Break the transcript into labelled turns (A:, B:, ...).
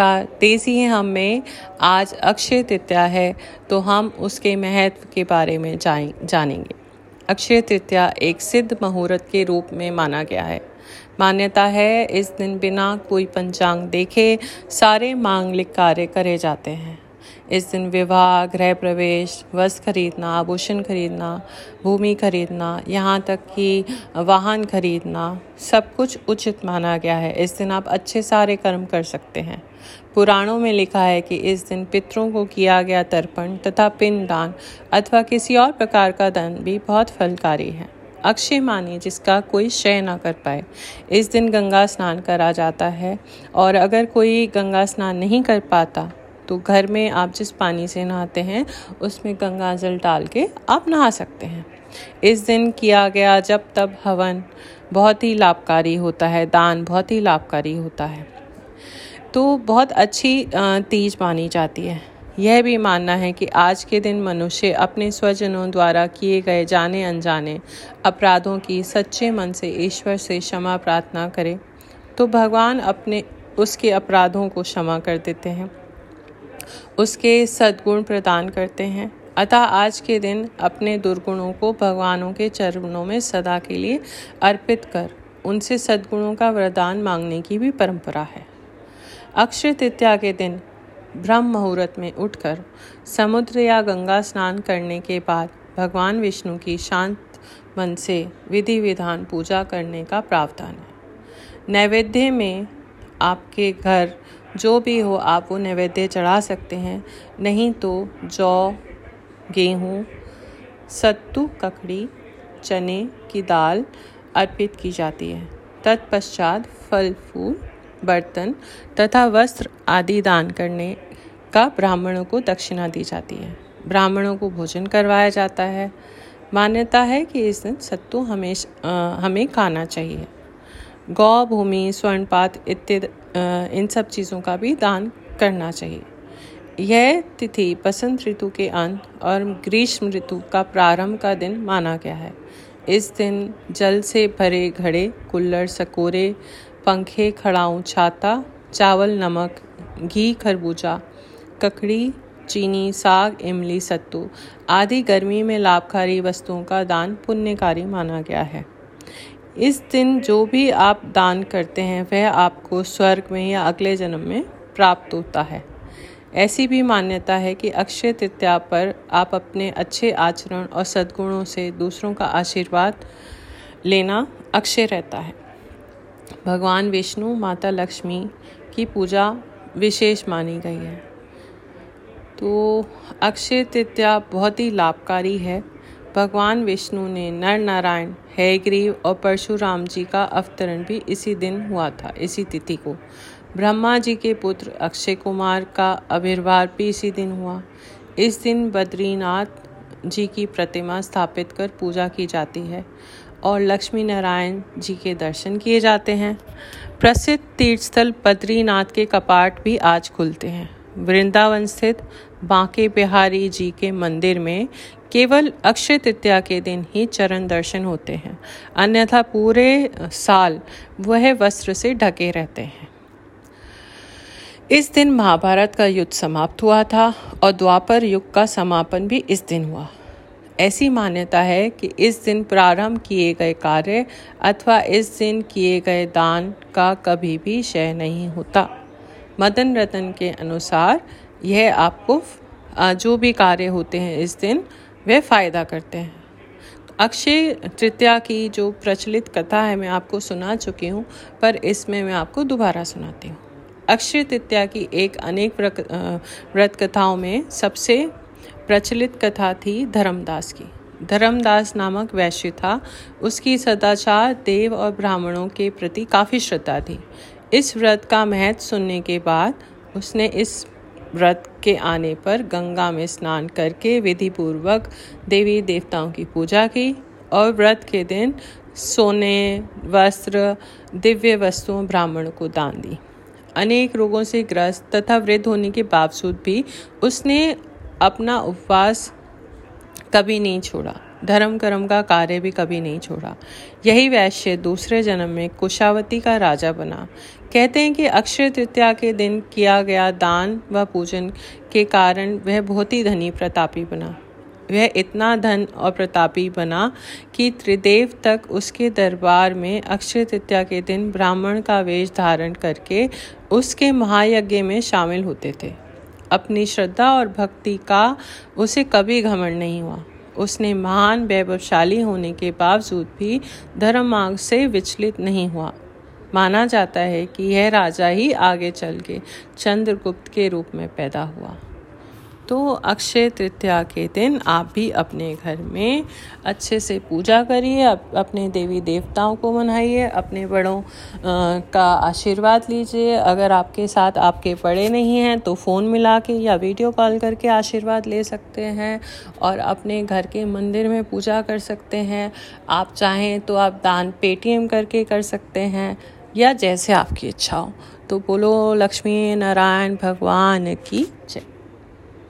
A: तेज़ी है हम में आज अक्षय तृतीया है तो हम उसके महत्व के बारे में जानेंगे। अक्षय तृतीया एक सिद्ध मुहूर्त के रूप में माना गया है। मान्यता है, इस दिन बिना कोई पंचांग देखे सारे मांगलिक कार्य करे जाते हैं। इस दिन विवाह, गृह प्रवेश, वस्त्र खरीदना, आभूषण खरीदना, भूमि खरीदना, यहाँ तक कि वाहन खरीदना, सब कुछ उचित माना गया है। इस दिन आप अच्छे सारे कर्म कर सकते हैं। पुराणों में लिखा है कि इस दिन पितरों को किया गया तर्पण तथा पिंड दान अथवा किसी और प्रकार का दान भी बहुत फलकारी है। अक्षय मानिए जिसका कोई क्षय ना कर पाए। इस दिन गंगा स्नान करा जाता है और अगर कोई गंगा स्नान नहीं कर पाता तो घर में आप जिस पानी से नहाते हैं, उसमें गंगा जल डाल के आप नहा सकते हैं। इस दिन किया गया जब तब हवन बहुत ही लाभकारी होता है, दान बहुत ही लाभकारी होता है। तो बहुत अच्छी तीज मानी जाती है। यह भी मानना है कि आज के दिन मनुष्य अपने स्वजनों द्वारा किए गए जाने अनजाने अपराधों की सच्चे मन से ईश्वर से क्षमा प्रार्थना करे तो भगवान अपने, उसके अपराधों को क्षमा कर देते हैं। उसके सद्गुण प्रदान करते हैं। अतः आज के दिन अपने दुर्गुणों को भगवानों के चरणों में सदा के लिए अर्पित कर, उनसे सद्गुणों का वरदान मांगने की भी परंपरा है। अक्षय तृतीया के दिन ब्रह्म मुहूर्त में उठकर समुद्र या गंगा स्नान करने के बाद भगवान विष्णु की शांत मन से विधि विधान पूजा करने का प्रावधान है। नैवेद्य में आपके घर जो भी हो, आप वो नैवेद्य चढ़ा सकते हैं। नहीं तो जौ, गेहूँ, सत्तू, ककड़ी, चने की दाल अर्पित की जाती है। तत्पश्चात फल, फूल बर्तन तथा वस्त्र आदि दान करने का ब्राह्मणों को दक्षिणा दी जाती है। ब्राह्मणों को भोजन करवाया जाता है। मान्यता है कि इस दिन सत्तू हमेशा हमें खाना चाहिए। गौ, भूमि स्वर्णपात इत्यादि इन सब चीज़ों का भी दान करना चाहिए। यह तिथि बसंत ऋतु के अंत और ग्रीष्म ऋतु का प्रारंभ का दिन माना गया है। इस दिन जल से भरे घड़े, कुल्लर, सकोरे पंखे, खड़ाऊँ, छाता, चावल, नमक, घी, खरबूजा, ककड़ी, चीनी, साग, इमली, सत्तू आदि गर्मी में लाभकारी वस्तुओं का दान पुण्यकारी माना गया है। इस दिन जो भी आप दान करते हैं, वह आपको स्वर्ग में या अगले जन्म में प्राप्त होता है। ऐसी भी मान्यता है कि अक्षय तृतीया पर आप अपने अच्छे आचरण और सद्गुणों से दूसरों का आशीर्वाद लेना अक्षय रहता है। भगवान विष्णु माता लक्ष्मी की पूजा विशेष मानी गई है। तो अक्षय तृतीया बहुत ही लाभकारी है। भगवान विष्णु ने नर नारायण हैग्रीव और परशुराम जी का अवतरण भी इसी दिन हुआ था, इसी तिथि को। ब्रह्मा जी के पुत्र अक्षय कुमार का आविर्भाव भी इसी दिन हुआ। इस दिन बद्रीनाथ जी की प्रतिमा स्थापित कर पूजा की जाती है। और लक्ष्मी नारायण जी के दर्शन किए जाते हैं। प्रसिद्ध तीर्थस्थल बद्रीनाथ के कपाट भी आज खुलते हैं। वृंदावन स्थित बांके बिहारी जी के मंदिर में केवल अक्षय तृतीया के दिन ही चरण दर्शन होते हैं। अन्यथा पूरे साल वह वस्त्र से ढके रहते हैं। इस दिन महाभारत का युद्ध समाप्त हुआ था और द्वापर युग का समापन भी इस दिन हुआ। ऐसी मान्यता है कि इस दिन प्रारंभ किए गए कार्य अथवा इस दिन किए गए दान का कभी भी क्षय नहीं होता। मदन रतन के अनुसार यह आपको जो भी कार्य होते हैं इस दिन वे फ़ायदा करते हैं। अक्षय तृतीया की जो प्रचलित कथा है मैं आपको सुना चुकी हूँ, पर इसमें मैं आपको दोबारा सुनाती हूँ। अक्षय तृतीया की एक अनेक व्रत कथाओं में सबसे प्रचलित कथा थी धर्मदास की। धर्मदास नामक वैश्य था। उसकी सदाचार देव और ब्राह्मणों के प्रति काफ़ी श्रद्धा थी। इस व्रत का महत्व सुनने के बाद उसने इस व्रत के आने पर गंगा में स्नान करके विधि पूर्वक देवी देवताओं की पूजा की और व्रत के दिन सोने, वस्त्र, दिव्य वस्तुओं ब्राह्मण को दान दी। अनेक रोगों से ग्रस्त तथा वृद्ध होने के बावजूद भी उसने अपना उपवास कभी नहीं छोड़ा। धर्म कर्म का कार्य भी कभी नहीं छोड़ा। यही वैश्य दूसरे जन्म में कुशावती का राजा बना। कहते हैं कि अक्षय तृतीया के दिन किया गया दान व पूजन के कारण वह बहुत ही धनी प्रतापी बना। वह इतना धन और प्रतापी बना कि त्रिदेव तक उसके दरबार में अक्षय तृतीया के दिन ब्राह्मण का वेश धारण करके उसके महायज्ञ में शामिल होते थे। अपनी श्रद्धा और भक्ति का उसे कभी घमंड नहीं हुआ। उसने महान वैभवशाली होने के बावजूद भी धर्म मार्ग से विचलित नहीं हुआ। माना जाता है कि यह राजा ही आगे चल के चंद्रगुप्त के रूप में पैदा हुआ। तो अक्षय तृतीया के दिन आप भी अपने घर में अच्छे से पूजा करिए अप, अपने देवी देवताओं को मनाइए अपने बड़ों का आशीर्वाद लीजिए। अगर आपके साथ आपके बड़े नहीं हैं तो फ़ोन मिला के या वीडियो कॉल करके आशीर्वाद ले सकते हैं और अपने घर के मंदिर में पूजा कर सकते हैं। आप चाहें तो आप दान पेटीएम करके कर सकते हैं या जैसे आपकी इच्छा हो। तो बोलो लक्ष्मी नारायण भगवान की जय।